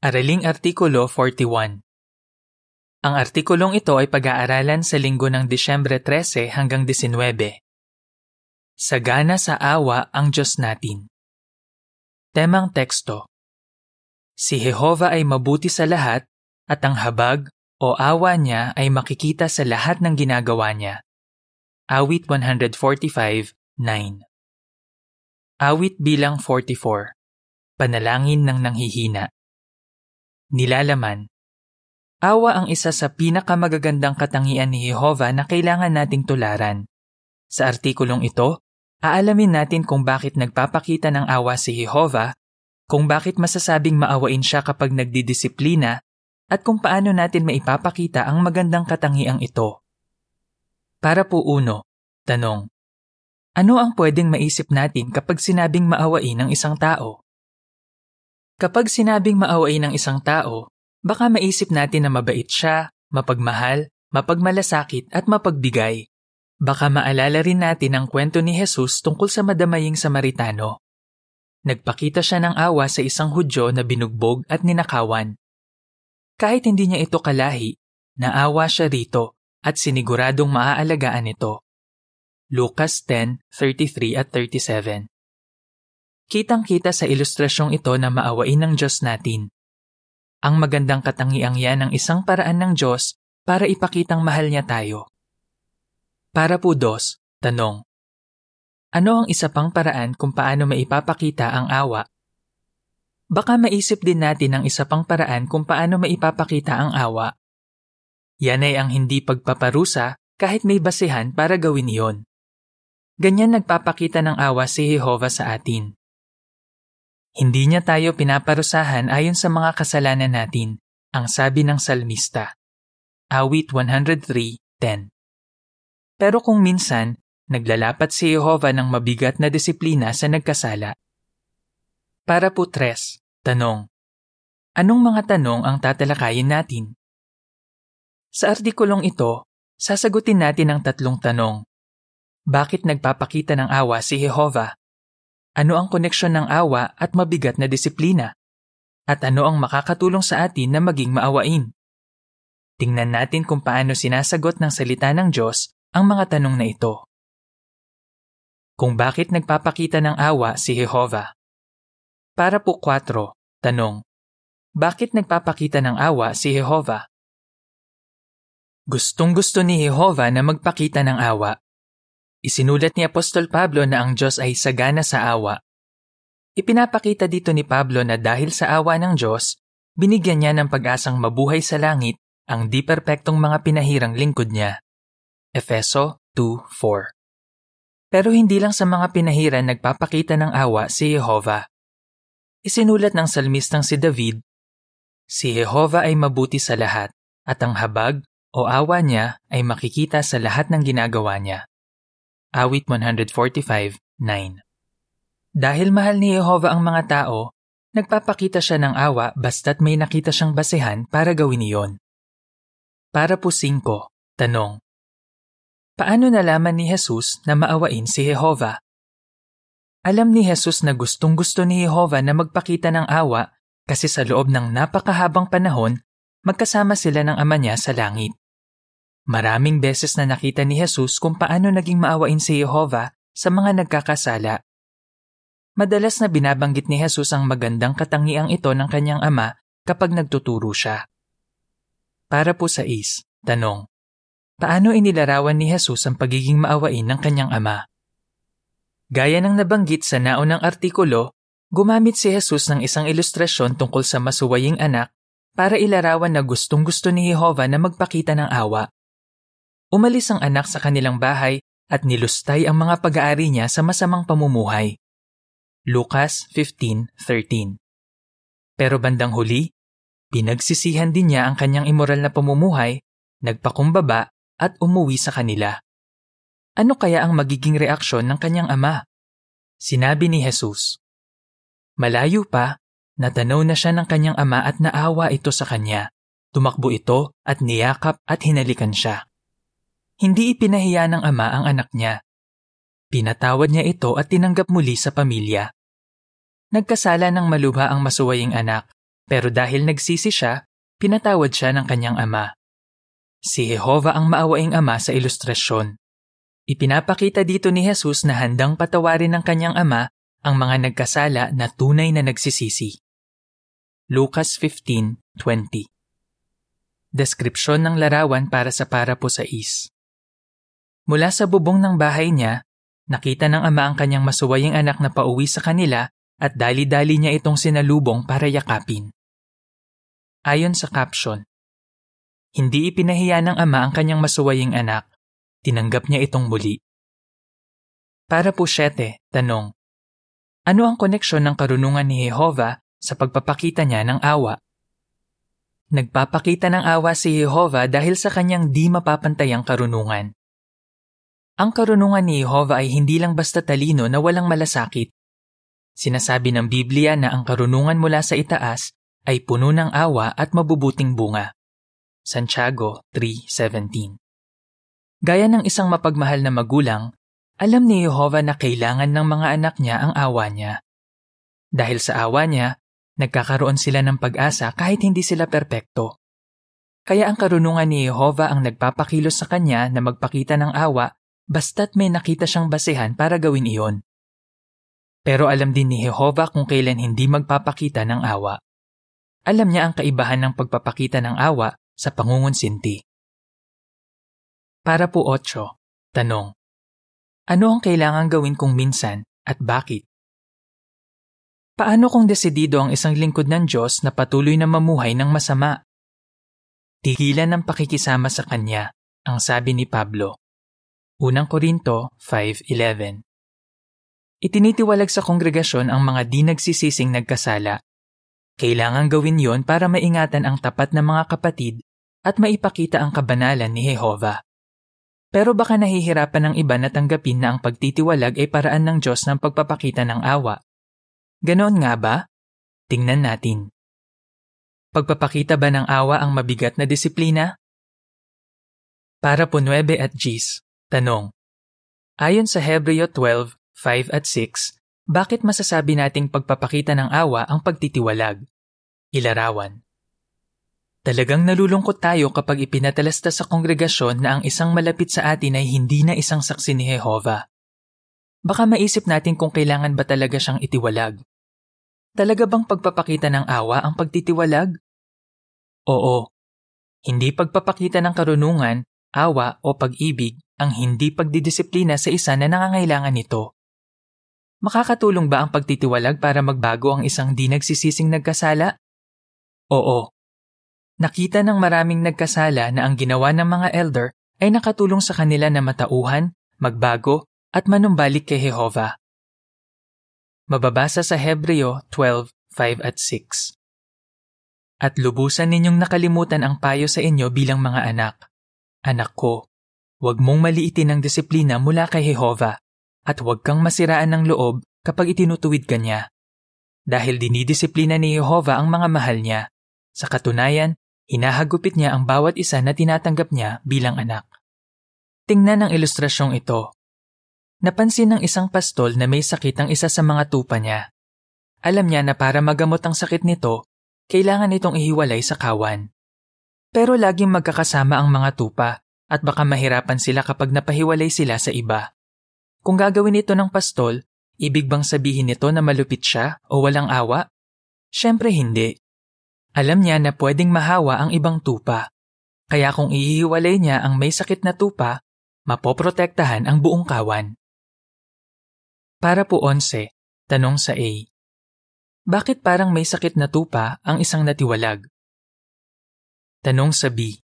Araling Artikulo 41 Ang artikulong ito ay pag-aaralan sa linggo ng Disyembre 13 hanggang 19. Sagana sa awa ang Diyos natin. Temang teksto Si Jehova ay mabuti sa lahat at ang habag o awa niya ay makikita sa lahat ng ginagawa niya. Awit 145, 9 Awit bilang 44 Panalangin ng nanghihina Nilalaman Awa ang isa sa pinakamagagandang katangian ni Jehova na kailangan nating tularan. Sa artikulong ito, aalamin natin kung bakit nagpapakita ng awa si Jehova, kung bakit masasabing maawain siya kapag nagdidisiplina, at kung paano natin maipapakita ang magandang katangiang ito. Para po uno, tanong. Ano ang pwedeng maisip natin kapag sinabing maawain ng isang tao? Kapag sinabing maawain ng isang tao, baka maisip natin na mabait siya, mapagmahal, mapagmalasakit at mapagbigay. Baka maalala rin natin ang kwento ni Jesus tungkol sa madamaying Samaritano. Nagpakita siya ng awa sa isang Hudyo na binugbog at ninakawan. Kahit hindi niya ito kalahi, naawa siya rito at siniguradong maaalagaan ito. Lucas 10:33 at 37. Kitang-kita sa ilustrasyong ito na maawain ng Diyos natin. Ang magandang katangiang yan ang isang paraan ng Diyos para ipakitang mahal niya tayo. Para po dos, tanong. Ano ang isa pang paraan kung paano maipapakita ang awa? Baka maisip din natin ang isa pang paraan kung paano maipapakita ang awa. Yan ay ang hindi pagpaparusa kahit may basehan para gawin iyon. Ganyan nagpapakita ng awa si Jehova sa atin. Hindi niya tayo pinaparusahan ayon sa mga kasalanan natin, ang sabi ng salmista. Awit 103.10 pero kung minsan, naglalapat si Jehova ng mabigat na disiplina sa nagkasala. Para po tres, tanong. Anong mga tanong ang tatalakayin natin? Sa artikulong ito, sasagutin natin ang tatlong tanong. Bakit nagpapakita ng awa si Jehova? Ano ang koneksyon ng awa at mabigat na disiplina? At ano ang makakatulong sa atin na maging maawain? Tingnan natin kung paano sinasagot ng salita ng Diyos ang mga tanong na ito. Kung bakit nagpapakita ng awa si Jehova? Para po 4, tanong. Bakit nagpapakita ng awa si Jehova? Gustong gusto ni Jehova na magpakita ng awa. Isinulat ni Apostol Pablo na ang Diyos ay sagana sa awa. Ipinapakita dito ni Pablo na dahil sa awa ng Diyos, binigyan niya ng pag-asang mabuhay sa langit ang di perpektong mga pinahirang lingkod niya. Efeso 2.4 Pero hindi lang sa mga pinahiran nagpapakita ng awa si Jehova. Isinulat ng salmistang si David, Si Jehova ay mabuti sa lahat, at ang habag o awa niya ay makikita sa lahat ng ginagawa niya. Awit 145.9 Dahil mahal ni Jehova ang mga tao, nagpapakita siya ng awa basta't may nakita siyang basehan para gawin iyon. Para po 5, tanong. Paano nalaman ni Jesus na maawain si Jehova? Alam ni Jesus na gustong gusto ni Jehova na magpakita ng awa kasi sa loob ng napakahabang panahon, magkasama sila ng ama niya sa langit. Maraming beses na nakita ni Jesus kung paano naging maawain si Jehova sa mga nagkakasala. Madalas na binabanggit ni Jesus ang magandang katangiang ito ng kanyang ama kapag nagtuturo siya. Para po sa is, tanong. Paano inilarawan ni Jesus ang pagiging maawain ng kanyang ama? Gaya ng nabanggit sa naunang artikulo, gumamit si Jesus ng isang ilustrasyon tungkol sa masuwaying anak para ilarawan na gustong-gusto ni Jehova na magpakita ng awa. Umalis ang anak sa kanilang bahay at nilustay ang mga pag-aari niya sa masamang pamumuhay. Lucas 15.13 Pero bandang huli, pinagsisihan din niya ang kanyang immoral na pamumuhay, nagpakumbaba at umuwi sa kanila. Ano kaya ang magiging reaksyon ng kanyang ama? Sinabi ni Jesus. Malayo pa, natanaw na siya ng kanyang ama at naawa ito sa kanya. Tumakbo ito at niyakap at hinalikan siya. Hindi ipinahiya ng ama ang anak niya. Pinatawad niya ito at tinanggap muli sa pamilya. Nagkasala ng malubha ang masuwaying anak, Pero dahil nagsisi siya, pinatawad siya ng kanyang ama. Si Jehova ang maawaing ama sa ilustrasyon. Ipinapakita dito ni Jesus na handang patawarin ng kanyang ama ang mga nagkasala na tunay na nagsisisi. Lucas 15:20 Deskripsyon ng larawan para sa para po sa is. Mula sa bubong ng bahay niya, nakita ng ama ang kanyang masuwaying anak na pauwi sa kanila at dali-dali niya itong sinalubong para yakapin. Ayon sa caption, hindi ipinahiya ng ama ang kanyang masuwaying anak, tinanggap niya itong muli. Para po siyete, tanong, ano ang koneksyon ng karunungan ni Jehova sa pagpapakita niya ng awa? Nagpapakita ng awa si Jehova dahil sa kanyang di mapapantayang karunungan. Ang karunungan ni Jehova ay hindi lang basta talino na walang malasakit. Sinasabi ng Biblia na ang karunungan mula sa itaas ay puno ng awa at mabubuting bunga. Santiago 3.17 Gaya ng isang mapagmahal na magulang, alam ni Jehova na kailangan ng mga anak niya ang awa niya. Dahil sa awa niya, Nagkakaroon sila ng pag-asa kahit hindi sila perpekto. Kaya ang karunungan ni Jehova ang nagpapakilos sa kanya na magpakita ng awa basta't may nakita siyang basehan para gawin iyon. Pero alam din ni Jehova kung kailan hindi magpapakita ng awa. Alam niya ang kaibahan ng pagpapakita ng awa sa pangungunsinti. Para po 8. Tanong. Ano ang kailangan gawin kung minsan at bakit? Paano kung desidido ang isang lingkod ng Diyos na patuloy na mamuhay ng masama? Tigilan ng pakikisama sa Kanya, ang sabi ni Pablo. Unang Korinto 5.11 Itinitiwalag sa kongregasyon ang mga di nagsisising nagkasala. Kailangan gawin yon para maingatan ang tapat na mga kapatid at maipakita ang kabanalan ni Jehova. Pero baka nahihirapan ng iba na tanggapin na ang pagtitiwalag ay paraan ng Diyos ng pagpapakita ng awa. Ganoon nga ba? Tingnan natin. Pagpapakita ba ng awa ang mabigat na disiplina? Para po 9 at Gs, tanong. Ayon sa Hebreo 12, 5 at 6, bakit masasabi nating pagpapakita ng awa ang pagtitiwalag? Ilarawan. Talagang nalulungkot tayo kapag ipinatalasta sa kongregasyon na ang isang malapit sa atin ay hindi na isang saksi ni Jehova. Baka maisip natin kung kailangan ba talaga siyang itiwalag. Talaga bang pagpapakita ng awa ang pagtitiwalag? Oo. Hindi pagpapakita ng karunungan, awa o pag-ibig ang hindi pagdidisiplina sa isa na nangangailangan nito. Makakatulong ba ang pagtitiwalag para magbago ang isang di nagsisising nagkasala? Oo. Nakita ng maraming nagkasala na ang ginawa ng mga elder ay nakatulong sa kanila na matauhan, magbago, at manumbalik kay Jehova. Mababasa sa Hebreo 12:5 at 6. At lubusan ninyong nakalimutan ang payo sa inyo bilang mga anak. Anak ko, huwag mong maliitin ang disiplina mula kay Jehova at huwag kang masiraan ng loob kapag itinutuwid ka niya. Dahil dinidisiplina ni Jehova ang mga mahal niya. Sa katunayan, hinahagupit niya ang bawat isa na tinatanggap niya bilang anak. Tingnan ang ilustrasyong ito. Napansin ng isang pastol na may sakit ang isa sa mga tupa niya. Alam niya na para magamot ang sakit nito, kailangan itong ihiwalay sa kawan. Pero laging magkakasama ang mga tupa at baka mahirapan sila kapag napahiwalay sila sa iba. Kung gagawin ito ng pastol, ibig bang sabihin nito na malupit siya o walang awa? Siyempre hindi. Alam niya na pwedeng mahawa ang ibang tupa. Kaya kung ihiwalay niya ang may sakit na tupa, mapoprotektahan ang buong kawan. Para po 11, tanong sa A. Bakit parang may sakit na tupa ang isang natiwalag? Tanong sa B.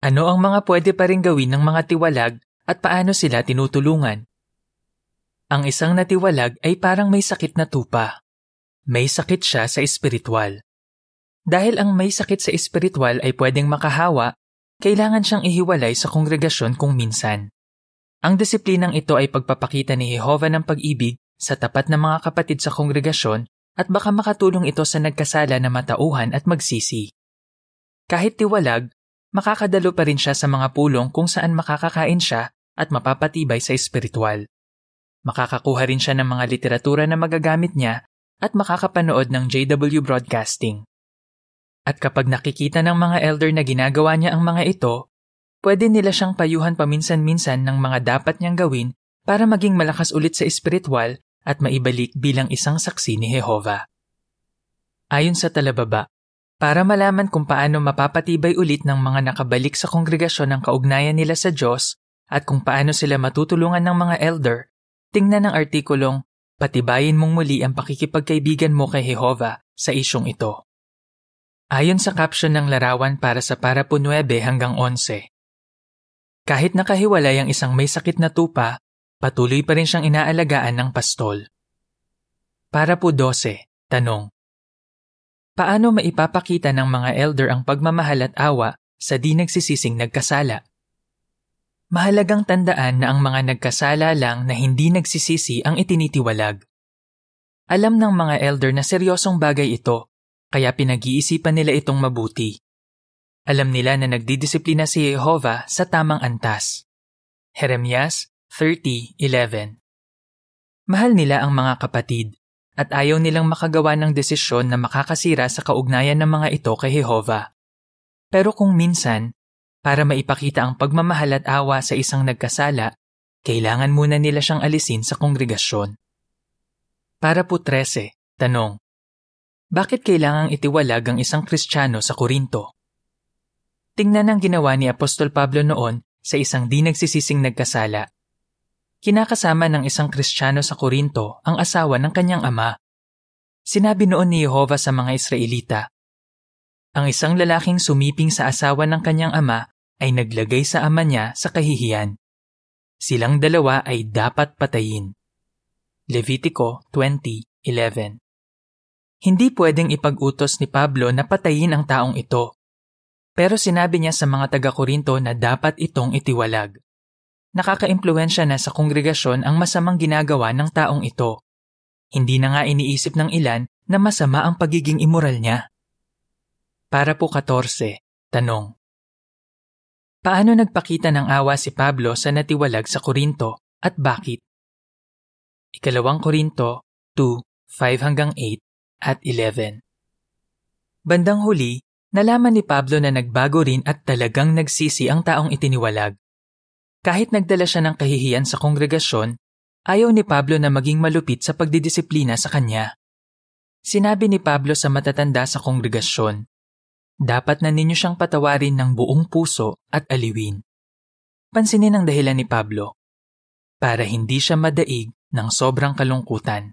Ano ang mga pwede pa rin gawin ng mga tiwalag at paano sila tinutulungan? Ang isang natiwalag ay parang may sakit na tupa. May sakit siya sa espiritual. Dahil ang may sakit sa espiritual ay pwedeng makahawa, kailangan siyang ihiwalay sa kongregasyon kung minsan. Ang disiplinang ito ay pagpapakita ni Jehova ng pag-ibig sa tapat na mga kapatid sa kongregasyon at baka makatulong ito sa nagkasala na matauhan at magsisi. Kahit tiwalag, makakadalo pa rin siya sa mga pulong kung saan makakakain siya at mapapatibay sa espiritual. Makakakuha rin siya ng mga literatura na magagamit niya at makakapanood ng JW Broadcasting. At kapag nakikita ng mga elder na ginagawa niya ang mga ito, pwede nila siyang payuhan paminsan-minsan ng mga dapat niyang gawin para maging malakas ulit sa espiritual at maibalik bilang isang saksi ni Jehova. Ayon sa talababa, para malaman kung paano mapapatibay ulit ng mga nakabalik sa kongregasyon ang kaugnayan nila sa Diyos at kung paano sila matutulungan ng mga elder, tingnan ang artikulong Patibayin mong muli ang pakikipagkaibigan mo kay Jehova sa isyong ito. Ayon sa caption ng larawan para sa Parapo 9 hanggang 11. Kahit nakahiwalay ang isang may sakit na tupa, patuloy pa rin siyang inaalagaan ng pastol. Para po 12, tanong. Paano maipapakita ng mga elder ang pagmamahal at awa sa di nagsisising nagkasala? Mahalagang tandaan na ang mga nagkasala lang na hindi nagsisisi ang itinitiwalag. Alam ng mga elder na seryosong bagay ito, kaya pinag-iisipan nila itong mabuti. Alam nila na nagdidisiplina si Jehovah sa tamang antas. Jeremias 30.11 Mahal nila ang mga kapatid at ayaw nilang makagawa ng desisyon na makakasira sa kaugnayan ng mga ito kay Jehovah. Pero kung minsan, para maipakita ang pagmamahal at awa sa isang nagkasala, kailangan muna nila siyang alisin sa kongregasyon. Para po 13, tanong. Bakit kailangang itiwalag ang isang Kristiyano sa Korinto? Tingnan ang ginawa ni Apostol Pablo noon sa isang di nagsisising nagkasala. Kinakasama ng isang Kristiyano sa Korinto ang asawa ng kanyang ama. Sinabi noon ni Jehova sa mga Israelita, Ang isang lalaking sumiping sa asawa ng kanyang ama ay naglagay sa ama niya sa kahihiyan. Silang dalawa ay dapat patayin. Levitico 20.11 Hindi pwedeng ipag-utos ni Pablo na patayin ang taong ito. Pero sinabi niya sa mga taga-Korinto na dapat itong itiwalag. Nakaka-impluensya na sa kongregasyon ang masamang ginagawa ng taong ito. Hindi na nga iniisip ng ilan na masama ang pagiging immoral niya. Para po 14, tanong. Paano nagpakita ng awa si Pablo sa natiwalag sa Korinto at bakit? Ikalawang Korinto 2, 5 hanggang 8 at 11 Bandang huli, nalaman ni Pablo na nagbago rin at talagang nagsisi ang taong itiniwalag. Kahit nagdala siya ng kahihiyan sa kongregasyon, ayaw ni Pablo na maging malupit sa pagdidisiplina sa kanya. Sinabi ni Pablo sa matatanda sa kongregasyon, dapat na ninyo siyang patawarin ng buong puso at aliwin. Pansinin ang dahilan ni Pablo. Para hindi siya madaig ng sobrang kalungkutan.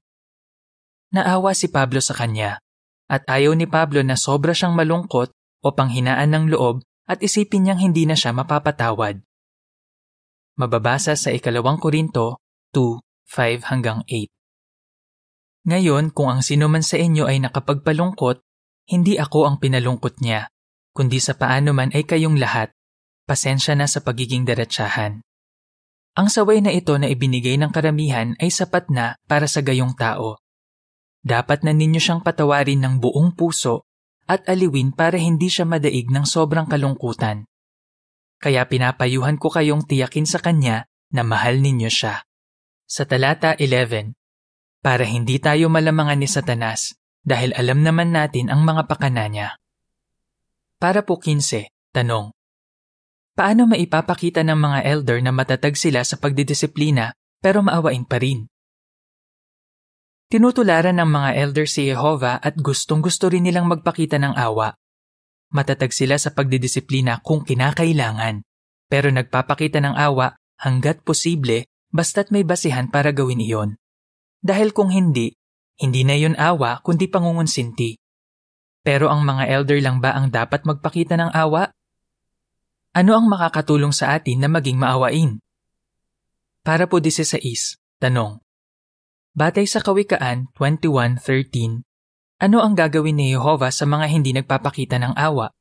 Naawa si Pablo sa kanya at ayaw ni Pablo na sobra siyang malungkot o panghinaan ng loob at isipin niyang hindi na siya mapapatawad. Mababasa sa ikalawang Korinto 2, 5 hanggang 8. Ngayon, kung ang sino man sa inyo ay nakapagpalungkot hindi ako ang pinalungkot niya, kundi sa paano man ay kayong lahat, pasensya na sa pagiging derechahan. Ang saway na ito na ibinigay ng karamihan ay sapat na para sa gayong tao. Dapat na ninyo siyang patawarin ng buong puso at aliwin para hindi siya madaig ng sobrang kalungkutan. Kaya pinapayuhan ko kayong tiyakin sa kanya na mahal ninyo siya. Sa talata 11, para hindi tayo malamangan ni Satanas, dahil alam naman natin ang mga pakana niya. Para po 15, tanong. Paano maipapakita ng mga elder na matatag sila sa pagdidisiplina pero maawain pa rin? Tinutularan ng mga elder si Jehovah at gustong-gusto rin nilang magpakita ng awa. Matatag sila sa pagdidisiplina kung kinakailangan, pero nagpapakita ng awa hanggat posible basta't may basihan para gawin iyon. Dahil kung hindi, hindi na yun awa kundi pangungunsinti. Pero ang mga elder lang ba ang dapat magpakita ng awa? Ano ang makakatulong sa atin na maging maawain? Para po 16, tanong. Batay sa Kawikaan 21.13, ano ang gagawin ni Jehovah sa mga hindi nagpapakita ng awa?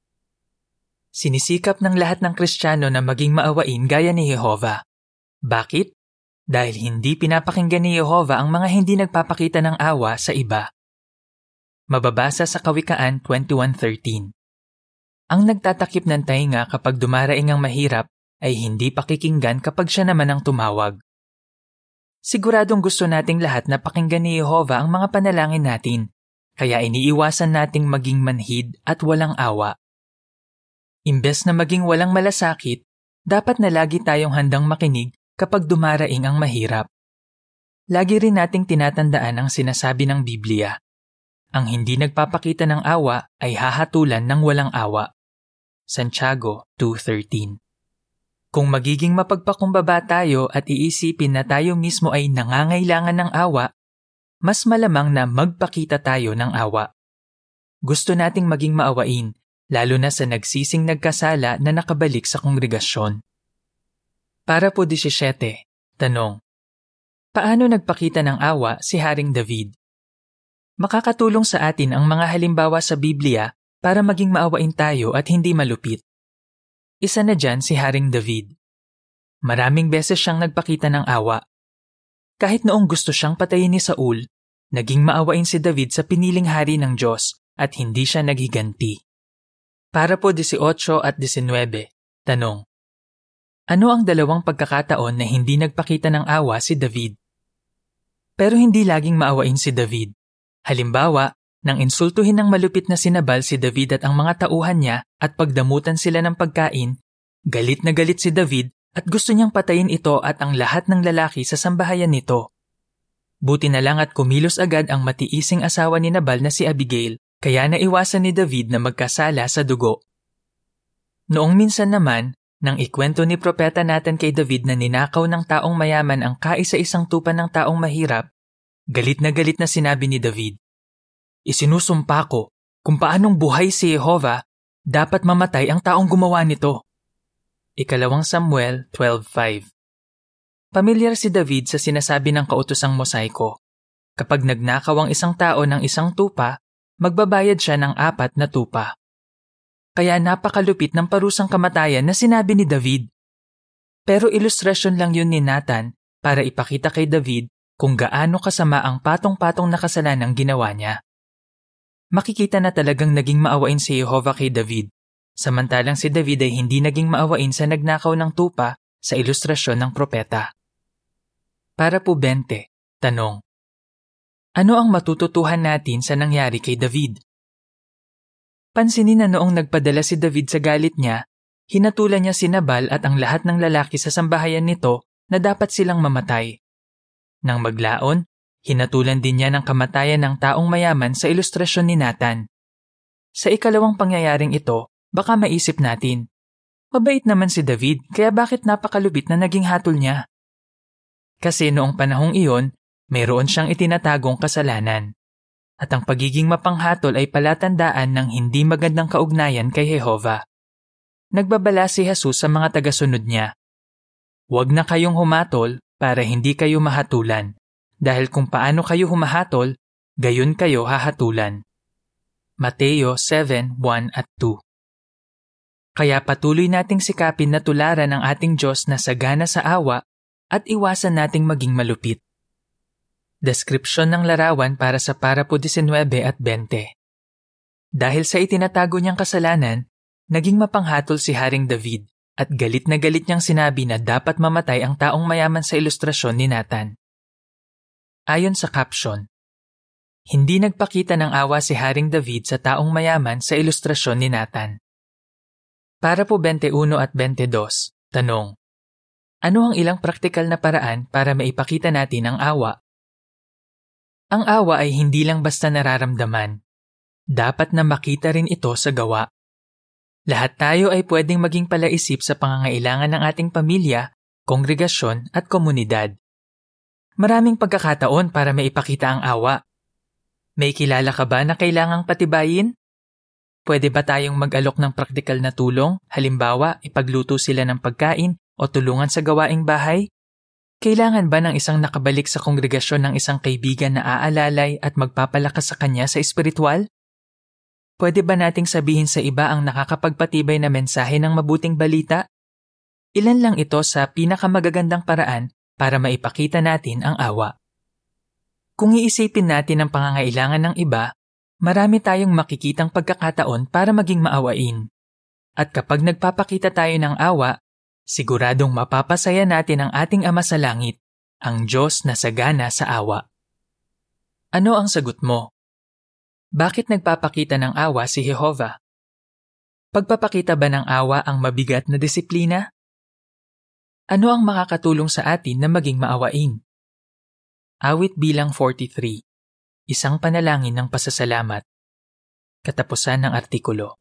Sinisikap ng lahat ng Kristiyano na maging maawain gaya ni Jehovah. Bakit? dahil hindi pinapakinggan ni Yehova ang mga hindi nagpapakita ng awa sa iba. Mababasa sa Kawikaan 21.13 Ang nagtatakip ng tainga kapag dumaraing ang mahirap ay hindi pakikinggan kapag siya naman ang tumawag. Siguradong gusto nating lahat na pakinggan ni Jehova ang mga panalangin natin, kaya iniiwasan nating maging manhid at walang awa. Imbes na maging walang malasakit, dapat na lagi tayong handang makinig kapag dumaraing ang mahirap. Lagi rin nating tinatandaan ang sinasabi ng Biblia. Ang hindi nagpapakita ng awa ay hahatulan ng walang awa. Santiago 2.13 Kung magiging mapagpakumbaba tayo at iisipin na tayo mismo ay nangangailangan ng awa, mas malamang na magpakita tayo ng awa. Gusto nating maging maawain, lalo na sa nagsising nagkasala na nakabalik sa kongregasyon. Para po 17, tanong. Paano nagpakita ng awa si Haring David? Makakatulong sa atin ang mga halimbawa sa Biblia para maging maawain tayo at hindi malupit. Isa na dyan si Haring David. Maraming beses siyang nagpakita ng awa. Kahit noong gusto siyang patayin ni Saul, naging maawain si David sa piniling hari ng Diyos at hindi siya naghiganti. Para po 18 at 19, tanong. Ano ang dalawang pagkakataon na hindi nagpakita ng awa si David? Pero hindi laging maawain si David. Halimbawa, nang insultuhin ng malupit na sinabal si David at ang mga tauhan niya at pagdamutan sila ng pagkain, galit na galit si David at gusto niyang patayin ito at ang lahat ng lalaki sa sambahayan nito. Buti na lang at kumilos agad ang matiising asawa ni Nabal na si Abigail, kaya naiwasan ni David na magkasala sa dugo. Noong minsan naman, nang ikwento ni propeta natin kay David na ninakaw ng taong mayaman ang kaisa-isang tupa ng taong mahirap, galit na galit na sinabi ni David, Isinusumpa ko kung paanong buhay si Jehova, dapat mamatay ang taong gumawa nito. Ikalawang Samuel 12.5 Pamilyar si David sa sinasabi ng kautosang mosaiko. Kapag nagnakaw ang isang tao ng isang tupa, magbabayad siya ng apat na tupa. Kaya napakalupit ng parusang kamatayan na sinabi ni David. Pero ilustrasyon lang yun ni Nathan para ipakita kay David kung gaano kasama ang patong-patong na kasalanang ginawa niya makikita na talagang naging maawain si Jehovah kay David, samantalang si David ay hindi naging maawain sa nagnakaw ng tupa sa ilustrasyon ng propeta. Para po 20, tanong. Ano ang matututuhan natin sa nangyari kay David? Pansinin na noong nagpadala si David sa galit niya, hinatulan niya si Nabal at ang lahat ng lalaki sa sambahayan nito na dapat silang mamatay. Nang maglaon, Hinatulan din niya ng kamatayan ng taong mayaman sa ilustrasyon ni Nathan. Sa ikalawang pangyayaring ito, baka maisip natin, mabait naman si David kaya bakit napakalubit na naging hatol niya? Kasi noong panahong iyon, mayroon siyang itinatagong kasalanan. At ang pagiging mapanghatol ay palatandaan ng hindi magandang kaugnayan kay Jehova. Nagbabala si Jesus sa mga tagasunod niya. Huwag na kayong humatol para hindi kayo mahatulan dahil kung paano kayo humahatol, gayon kayo hahatulan. Mateo 7:1 at 2 Kaya patuloy nating sikapin na tularan ang ating Diyos na sagana sa awa at iwasan nating maging malupit. Deskripsyon ng larawan para sa parapo 19 at 20 Dahil sa itinatago niyang kasalanan, naging mapanghatol si Haring David at galit na galit niyang sinabi na dapat mamatay ang taong mayaman sa ilustrasyon ni Nathan. Ayon sa caption, hindi nagpakita ng awa si Haring David sa taong mayaman sa ilustrasyon ni Nathan. Para po 21 at 22, tanong. Ano ang ilang praktikal na paraan para maipakita natin ang awa? Ang awa ay hindi lang basta nararamdaman. Dapat na makita rin ito sa gawa. Lahat tayo ay pwedeng maging palaisip sa pangangailangan ng ating pamilya, kongregasyon at komunidad. Maraming pagkakataon para maipakita ang awa. May kilala ka ba na kailangang patibayin? Pwede ba tayong mag-alok ng praktikal na tulong, halimbawa ipagluto sila ng pagkain o tulungan sa gawaing bahay? Kailangan ba ng isang nakabalik sa kongregasyon ng isang kaibigan na aalalay at magpapalakas sa kanya sa espiritual? Pwede ba nating sabihin sa iba ang nakakapagpatibay na mensahe ng mabuting balita? Ilan lang ito sa pinakamagagandang paraan para maipakita natin ang awa. Kung iisipin natin ang pangangailangan ng iba, marami tayong makikitang pagkakataon para maging maawain. At kapag nagpapakita tayo ng awa, siguradong mapapasaya natin ang ating Ama sa Langit ang Diyos na sagana sa awa. Ano ang sagot mo? Bakit nagpapakita ng awa si Jehovah? Pagpapakita ba ng awa ang mabigat na disiplina? Ano ang makakatulong sa atin na maging maawain? Awit bilang 43. Isang panalangin ng pasasalamat. Katapusan ng artikulo.